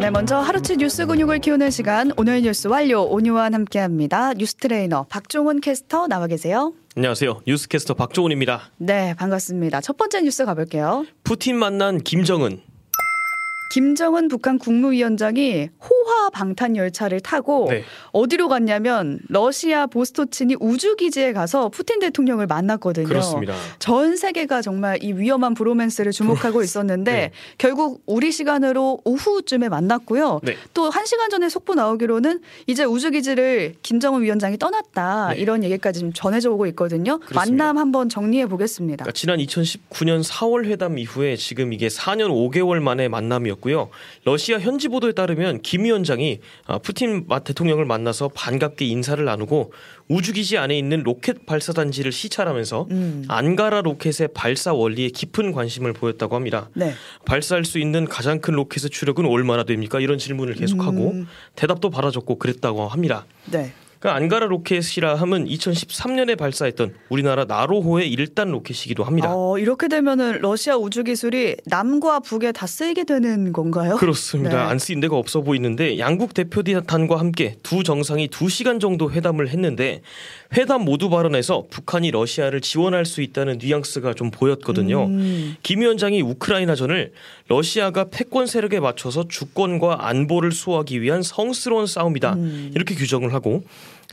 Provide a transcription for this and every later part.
네, 먼저 하루치 뉴스 근육을 키우는 시간 오늘 뉴스 완료 오뉴완 함께합니다. 뉴스 트레이너 박종훈 캐스터 나와 계세요. 안녕하세요. 뉴스캐스터 박종훈입니다. 네, 반갑습니다. 첫 번째 뉴스 가볼게요. 푸틴 만난 김정은. 김정은 북한 국무위원장이 호 화 방탄 열차를 타고 네. 어디로 갔냐면 러시아 보스토치니 우주 기지에 가서 푸틴 대통령을 만났거든요. 그렇습니다. 전 세계가 정말 이 위험한 브로맨스를 주목하고 있었는데 네. 결국 우리 시간으로 오후쯤에 만났고요. 네. 또 한 시간 전에 속보 나오기로는 이제 우주 기지를 김정은 위원장이 떠났다 네. 이런 얘기까지 지금 전해져 오고 있거든요. 그렇습니다. 만남 한번 정리해 보겠습니다. 그러니까 지난 2019년 4월 회담 이후에 지금 이게 4년 5개월 만의 만남이었고요. 러시아 현지 보도에 따르면 김 위원장이 아, 푸틴 마- 대통령을 만나서 반갑게 인사를 나누고 우주기지 안에 있는 로켓 발사단지를 시찰하면서 음. 안가라 로켓의 발사 원리에 깊은 관심을 보였다고 합니다. 네. 발사할 수 있는 가장 큰 로켓의 추력은 얼마나 됩니까? 이런 질문을 계속하고 음. 대답도 받아줬고 그랬다고 합니다. 네. 그 안가라 로켓이라 함은 2013년에 발사했던 우리나라 나로호의 1단 로켓이기도 합니다. 어, 이렇게 되면은 러시아 우주 기술이 남과 북에 다 쓰이게 되는 건가요? 그렇습니다. 네. 안 쓰인 데가 없어 보이는데 양국 대표단과 함께 두 정상이 두 시간 정도 회담을 했는데 회담 모두 발언에서 북한이 러시아를 지원할 수 있다는 뉘앙스가 좀 보였거든요. 음. 김 위원장이 우크라이나전을 러시아가 패권 세력에 맞춰서 주권과 안보를 수호하기 위한 성스러운 싸움이다 음. 이렇게 규정을 하고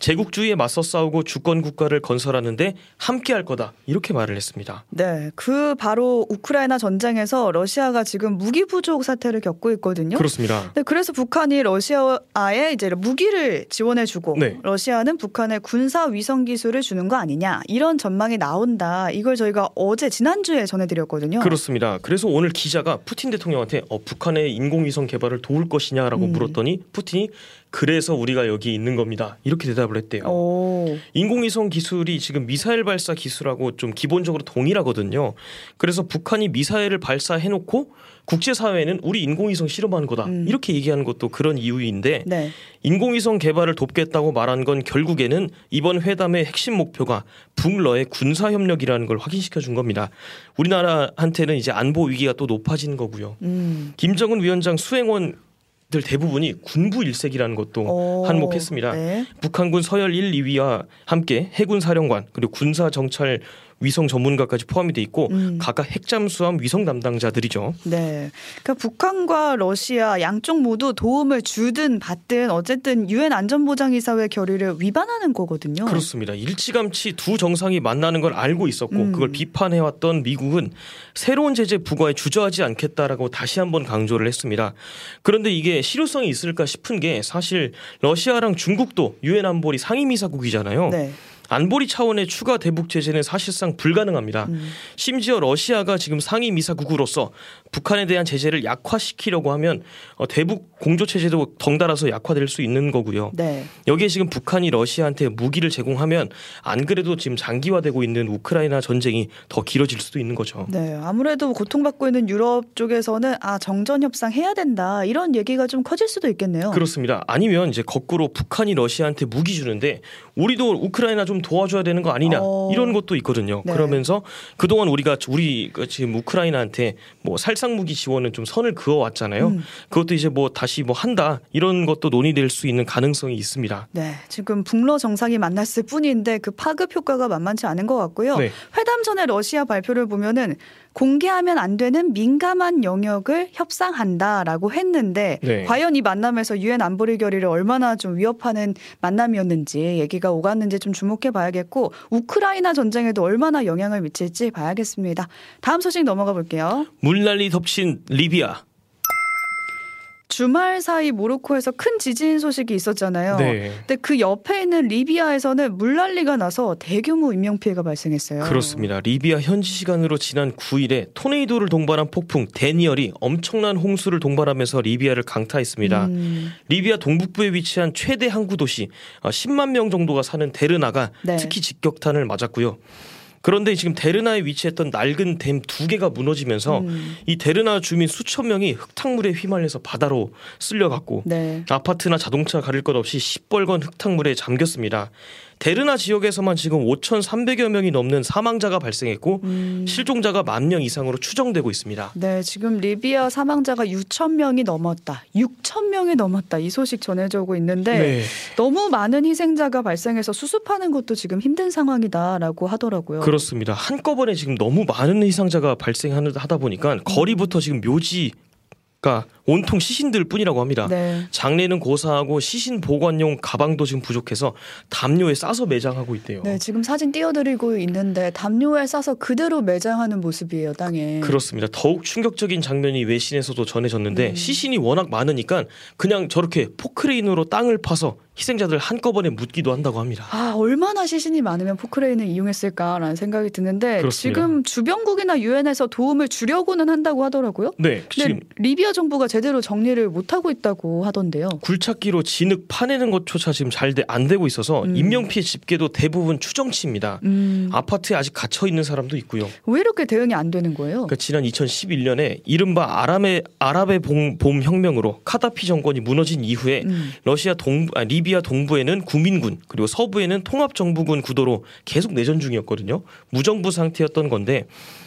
제국주의에 맞서 싸우고 주권 국가를 건설하는데 함께할 거다 이렇게 말을 했습니다. 네, 그 바로 우크라이나 전쟁에서 러시아가 지금 무기 부족 사태를 겪고 있거든요. 그렇습니다. 네, 그래서 북한이 러시아에 이제 무기를 지원해주고 네. 러시아는 북한에 군사 위성 기술을 주는 거 아니냐 이런 전망이 나온다. 이걸 저희가 어제 지난주에 전해드렸거든요. 그렇습니다. 그래서 오늘 기자가 푸틴 대통령한테 어, 북한의 인공위성 개발을 도울 것이냐라고 음. 물었더니 푸틴이 그래서 우리가 여기 있는 겁니다. 이렇게 대답을 했대요. 오, 인공위성 기술이 지금 미사일 발사 기술하고 좀 기본적으로 동일하거든요. 그래서 북한이 미사일을 발사해놓고 국제사회는 우리 인공위성 실험하는 거다. 음. 이렇게 얘기하는 것도 그런 이유인데 네, 인공위성 개발을 돕겠다고 말한 건 결국에는 이번 회담의 핵심 목표가 북러의 군사협력이라는 걸 확인시켜 준 겁니다. 우리나라한테는 이제 안보 위기가 또 높아지는 거고요. 음, 김정은 위원장 수행원 들 대부분이 군부 일색이라는 것도 오, 한몫했습니다. 네. 북한군 서열 1, 2위와 함께 해군 사령관 그리고 군사 정찰 위성 전문가까지 포함이 돼 있고 음. 각각 핵잠수함 위성 담당자들이죠. 네. 그러니까 북한과 러시아 양쪽 모두 도움을 주든 받든 어쨌든 유엔 안전보장이사회 결의를 위반하는 거거든요. 그렇습니다. 일찌감치 두 정상이 만나는 걸 알고 있었고 음. 그걸 비판해 왔던 미국은 새로운 제재 부과에 주저하지 않겠다라고 다시 한번 강조를 했습니다. 그런데 이게 실효성이 있을까 싶은 게 사실 러시아랑 중국도 유엔 안보리 상임이사국이잖아요. 네. 안보리 차원의 추가 대북 제재는 사실상 불가능합니다. 음. 심지어 러시아가 지금 상임 이사국으로서 북한에 대한 제재를 약화시키려고 하면 어, 대북 공조 체제도 덩달아서 약화될 수 있는 거고요. 네. 여기에 지금 북한이 러시아한테 무기를 제공하면 안 그래도 지금 장기화되고 있는 우크라이나 전쟁이 더 길어질 수도 있는 거죠. 네, 아무래도 고통받고 있는 유럽 쪽에서는 아 정전 협상 해야 된다 이런 얘기가 좀 커질 수도 있겠네요. 그렇습니다. 아니면 이제 거꾸로 북한이 러시아한테 무기 주는데 우리도 우크라이나 좀 도와줘야 되는 거 아니냐 어. 이런 것도 있거든요. 네. 그러면서 그동안 우리가 우리 지금 우크라이나한테 뭐 살상 무기 지원은 좀 선을 그어 왔잖아요. 음. 그것도 이제 뭐 다시 뭐 한다 이런 것도 논의될 수 있는 가능성이 있습니다. 네, 지금 북러 정상이 만났을 뿐인데 그 파급 효과가 만만치 않은 것 같고요. 네. 회담 전에 러시아 발표를 보면은 공개하면 안 되는 민감한 영역을 협상한다라고 했는데 네. 과연 이 만남에서 유엔 안보리 결의를 얼마나 좀 위협하는 만남이었는지 얘기가 오갔는지 좀 주목해 봐야겠고 우크라이나 전쟁에도 얼마나 영향을 미칠지 봐야겠습니다. 다음 소식 넘어가 볼게요. 물난리 덮친 리비아. 주말 사이 모로코에서 큰 지진 소식이 있었잖아요. 네. 근데 그 옆에 있는 리비아에서는 물난리가 나서 대규모 인명 피해가 발생했어요. 그렇습니다. 리비아 현지 시간으로 지난 9일에 토네이도를 동반한 폭풍 대니얼이 엄청난 홍수를 동반하면서 리비아를 강타했습니다. 음, 리비아 동북부에 위치한 최대 항구 도시 어, 10만 명 정도가 사는 데르나가 네. 특히 직격탄을 맞았고요. 그런데 지금 데르나에 위치했던 낡은 댐 두 개가 무너지면서 음. 이 데르나 주민 수천 명이 흙탕물에 휘말려서 바다로 쓸려갔고 네. 아파트나 자동차 가릴 것 없이 시뻘건 흙탕물에 잠겼습니다. 데르나 지역에서만 지금 5,300여 명이 넘는 사망자가 발생했고 음. 실종자가 만 명 이상으로 추정되고 있습니다. 네, 지금 리비아 사망자가 6천 명이 넘었다. 6천 명이 넘었다. 이 소식 전해져 오고 있는데 네. 너무 많은 희생자가 발생해서 수습하는 것도 지금 힘든 상황이다라고 하더라고요. 그렇습니다. 한꺼번에 지금 너무 많은 희생자가 발생하다 보니까 거리부터 지금 묘지가 온통 시신들 뿐이라고 합니다. 네. 장례는 고사하고 시신 보관용 가방도 지금 부족해서 담요에 싸서 매장하고 있대요. 네, 지금 사진 띄워드리고 있는데 담요에 싸서 그대로 매장하는 모습이에요, 땅에. 그렇습니다. 더욱 충격적인 장면이 외신에서도 전해졌는데 음. 시신이 워낙 많으니까 그냥 저렇게 포크레인으로 땅을 파서 희생자들 한꺼번에 묻기도 한다고 합니다. 아, 얼마나 시신이 많으면 포크레인을 이용했을까라는 생각이 드는데 그렇습니다. 지금 주변국이나 유엔에서 도움을 주려고는 한다고 하더라고요. 네, 지금 리비아 정부가 제 대로 정리를 못 하고 있다고 하던데요. 굴착기로 진흙 파내는 것조차 지금 잘 안 되고 있어서 음. 인명 피해 집계도 대부분 추정치입니다. 음, 아파트에 아직 갇혀 있는 사람도 있고요. 왜 이렇게 대응이 안 되는 거예요? 그러니까 지난 2011년에 이른바 아랍의 아랍의 봄, 봄 혁명으로 카다피 정권이 무너진 이후에 음. 러시아 동부 아, 리비아 동부에는 국민군 그리고 서부에는 통합 정부군 구도로 계속 내전 중이었거든요. 무정부 상태였던 건데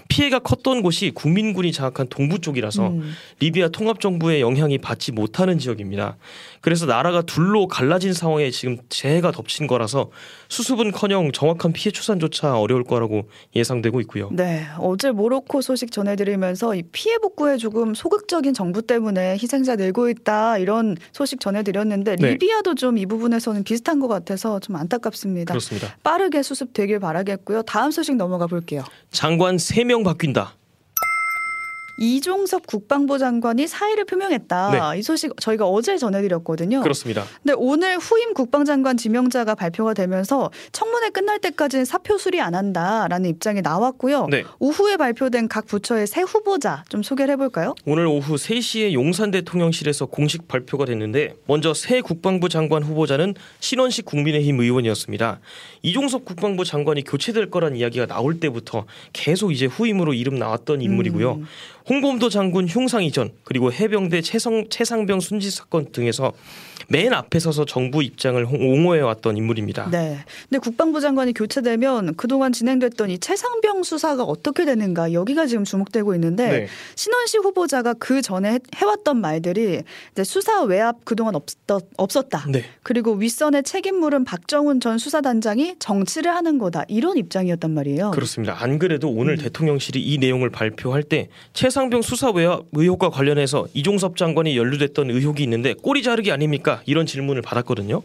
피해가 컸던 곳이 국민군이 장악한 동부 쪽이라서 음. 리비아 통합 정부의 영향이 받지 못하는 지역입니다. 그래서 나라가 둘로 갈라진 상황에 지금 재해가 덮친 거라서 수습은커녕 정확한 피해 추산조차 어려울 거라고 예상되고 있고요. 네, 어제 모로코 소식 전해드리면서 이 피해 복구에 조금 소극적인 정부 때문에 희생자 늘고 있다 이런 소식 전해드렸는데 네. 리비아도 좀 이 부분에서는 비슷한 것 같아서 좀 안타깝습니다. 그렇습니다. 빠르게 수습되길 바라겠고요. 다음 소식 넘어가 볼게요. 장관 3명 바뀐다. 이종섭 국방부 장관이 사의를 표명했다. 이 소식 저희가 어제 전해드렸거든요. 그렇습니다. 근데 오늘 후임 국방장관 지명자가 발표가 되면서 청문회 끝날 때까지는 사표 수리 안 한다라는 입장이 나왔고요. 네. 오후에 발표된 각 부처의 새 후보자 좀 소개를 해볼까요? 오늘 오후 3시에 용산 대통령실에서 공식 발표가 됐는데 먼저 새 국방부 장관 후보자는 신원식 국민의힘 의원이었습니다. 이종섭 국방부 장관이 교체될 거란 이야기가 나올 때부터 계속 이제 후임으로 이름 나왔던 인물이고요. 음. 홍범도 장군 흉상 이전 그리고 해병대 최성, 최상병 순직 사건 등에서 맨 앞에 서서 정부 입장을 홍- 옹호해 왔던 인물입니다. 네. 근데 국방부 장관이 교체되면 그동안 진행됐던 이 최상병 수사가 어떻게 되는가 여기가 지금 주목되고 있는데 네. 신원식 후보자가 그 전에 해- 해왔던 말들이 이제 수사 외압 그동안 없었, 없었 다. 네. 그리고 윗선의 책임물은 박정훈 전 수사단장이 정치를 하는 거다. 이런 입장이었단 말이에요. 그렇습니다. 안 그래도 오늘 음. 대통령실이 이 내용을 발표할 때 최 상병 수사 의혹과 관련해서 이종섭 장관이 연루됐던 의혹이 있는데 꼬리 자르기 아닙니까? 이런 질문을 받았거든요.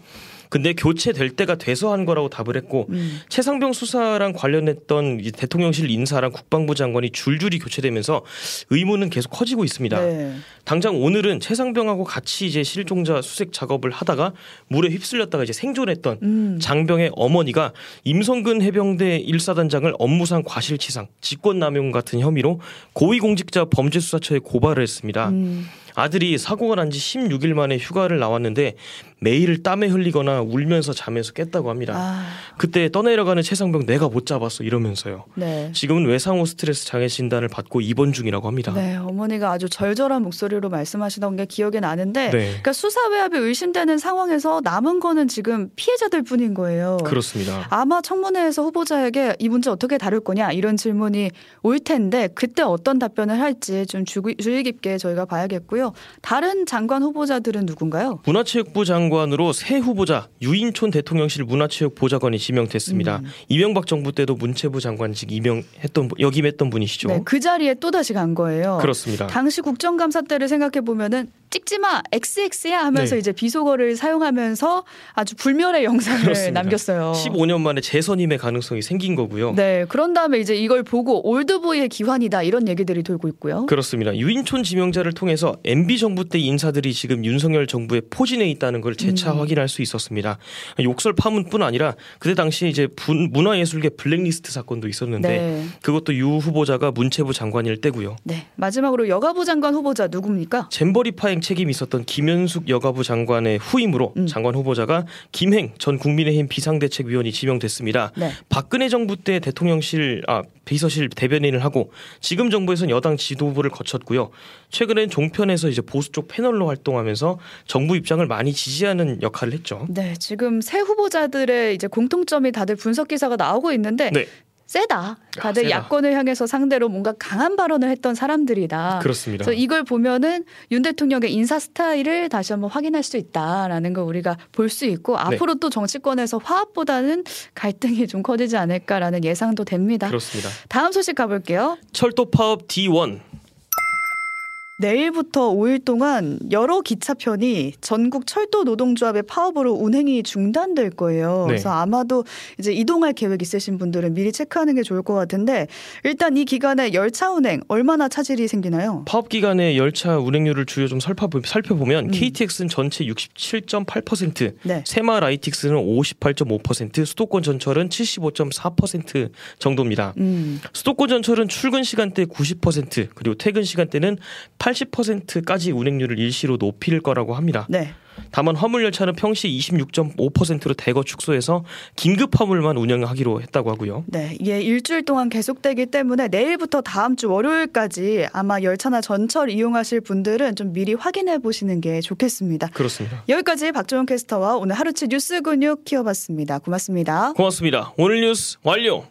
근데 교체될 때가 돼서 한 거라고 답을 했고 음. 최상병 수사랑 관련했던 이 대통령실 인사랑 국방부 장관이 줄줄이 교체되면서 의문은 계속 커지고 있습니다. 네. 당장 오늘은 최상병하고 같이 이제 실종자 수색 작업을 하다가 물에 휩쓸렸다가 이제 생존했던 음. 장병의 어머니가 임성근 해병대 일사단장을 업무상 과실치상, 직권남용 같은 혐의로 고위공직자 범죄수사처에 고발을 했습니다. 음. 아들이 사고가 난 지 16일 만에 휴가를 나왔는데 매일 땀에 흘리거나 울면서 잠에서 깼다고 합니다. 아, 그때 떠내려가는 최상병 내가 못 잡았어 이러면서요. 네. 지금은 외상후 스트레스 장애 진단을 받고 입원 중이라고 합니다. 네, 어머니가 아주 절절한 목소리로 말씀하시던 게 기억에 나는데, 네. 그러니까 수사 외압이 의심되는 상황에서 남은 거는 지금 피해자들 뿐인 거예요. 그렇습니다. 아마 청문회에서 후보자에게 이 문제 어떻게 다룰 거냐 이런 질문이 올 텐데 그때 어떤 답변을 할지 좀 주의, 깊게 저희가 봐야겠고요. 다른 장관 후보자들은 누군가요? 문화체육부 장 관으로 새 후보자 유인촌 대통령실 문화체육보좌관이 지명됐습니다. 음. 이명박 정부 때도 문체부 장관직 임명했던 분- 역임했던 분이시죠. 네, 그 자리에 또 다시 간 거예요. 그렇습니다. 당시 국정감사 때를 생각해 보면은 찍지 마 XX야 하면서 네. 이제 비속어를 사용하면서 아주 불멸의 영상을 그렇습니다. 남겼어요. 15년 만에 재선임의 가능성이 생긴 거고요. 네, 그런 다음에 이제 이걸 보고 올드보이의 기환이다 이런 얘기들이 돌고 있고요. 그렇습니다. 유인촌 지명자를 통해서 MB 정부 때 인사들이 지금 윤석열 정부에 포진해 있다는 걸 재차 음. 확인할 수 있었습니다. 욕설 파문뿐 아니라 그때 당시에 이제 분- 문화예술계 블랙리스트 사건도 있었는데 네. 그것도 유 후보자가 문체부 장관일 때고요. 네, 마지막으로 여가부 장관 후보자 누굽니까? 잼버리 파행 책임이 있었던 김현숙 여가부 장관의 후임으로 음. 장관 후보자가 김행 전 국민의힘 비상대책위원이 지명됐습니다. 네. 박근혜 정부 때 대통령실 아 비서실 대변인을 하고 지금 정부에서는 여당 지도부를 거쳤고요. 최근엔 종편에서 이제 보수 쪽 패널로 활동하면서 정부 입장을 많이 지지하는 역할을 했죠. 네, 지금 새 후보자들의 이제 공통점이 다들 분석 기사가 나오고 있는데 네. 세다. 다들 세다. 야권을 향해서 상대로 뭔가 강한 발언을 했던 사람들이다. 그렇습니다. 그래서 이걸 보면은 윤 대통령의 인사 스타일을 다시 한번 확인할 수 있다라는 걸 우리가 볼 수 있고 네. 앞으로 또 정치권에서 화합보다는 갈등이 좀 커지지 않을까라는 예상도 됩니다. 그렇습니다. 다음 소식 가볼게요. 철도 파업 D1 내일부터 5일 동안 여러 기차편이 전국 철도 노동조합의 파업으로 운행이 중단될 거예요. 네. 그래서 아마도 이제 이동할 계획 있으신 분들은 미리 체크하는 게 좋을 것 같은데 일단 이 기간에 열차 운행 얼마나 차질이 생기나요? 파업 기간에 열차 운행률을 주요 좀 살펴보- 살펴보면 음. KTX는 전체 67.8%, 네. 세마 라이틱스는 58.5%, 수도권 전철은 75.4% 정도입니다. 음. 수도권 전철은 출근 시간대 90% 그리고 퇴근 시간대는 80%까지 운행률을 일시로 높일 거라고 합니다. 네. 다만 화물 열차는 평시 26.5%로 대거 축소해서 긴급 화물만 운영하기로 했다고 하고요. 네, 이게 일주일 동안 계속되기 때문에 내일부터 다음 주 월요일까지 아마 열차나 전철 이용하실 분들은 좀 미리 확인해 보시는 게 좋겠습니다. 그렇습니다. 여기까지 박종원 캐스터와 오늘 하루치 뉴스 근육 키워봤습니다. 고맙습니다. 고맙습니다. 오늘 뉴스 완료.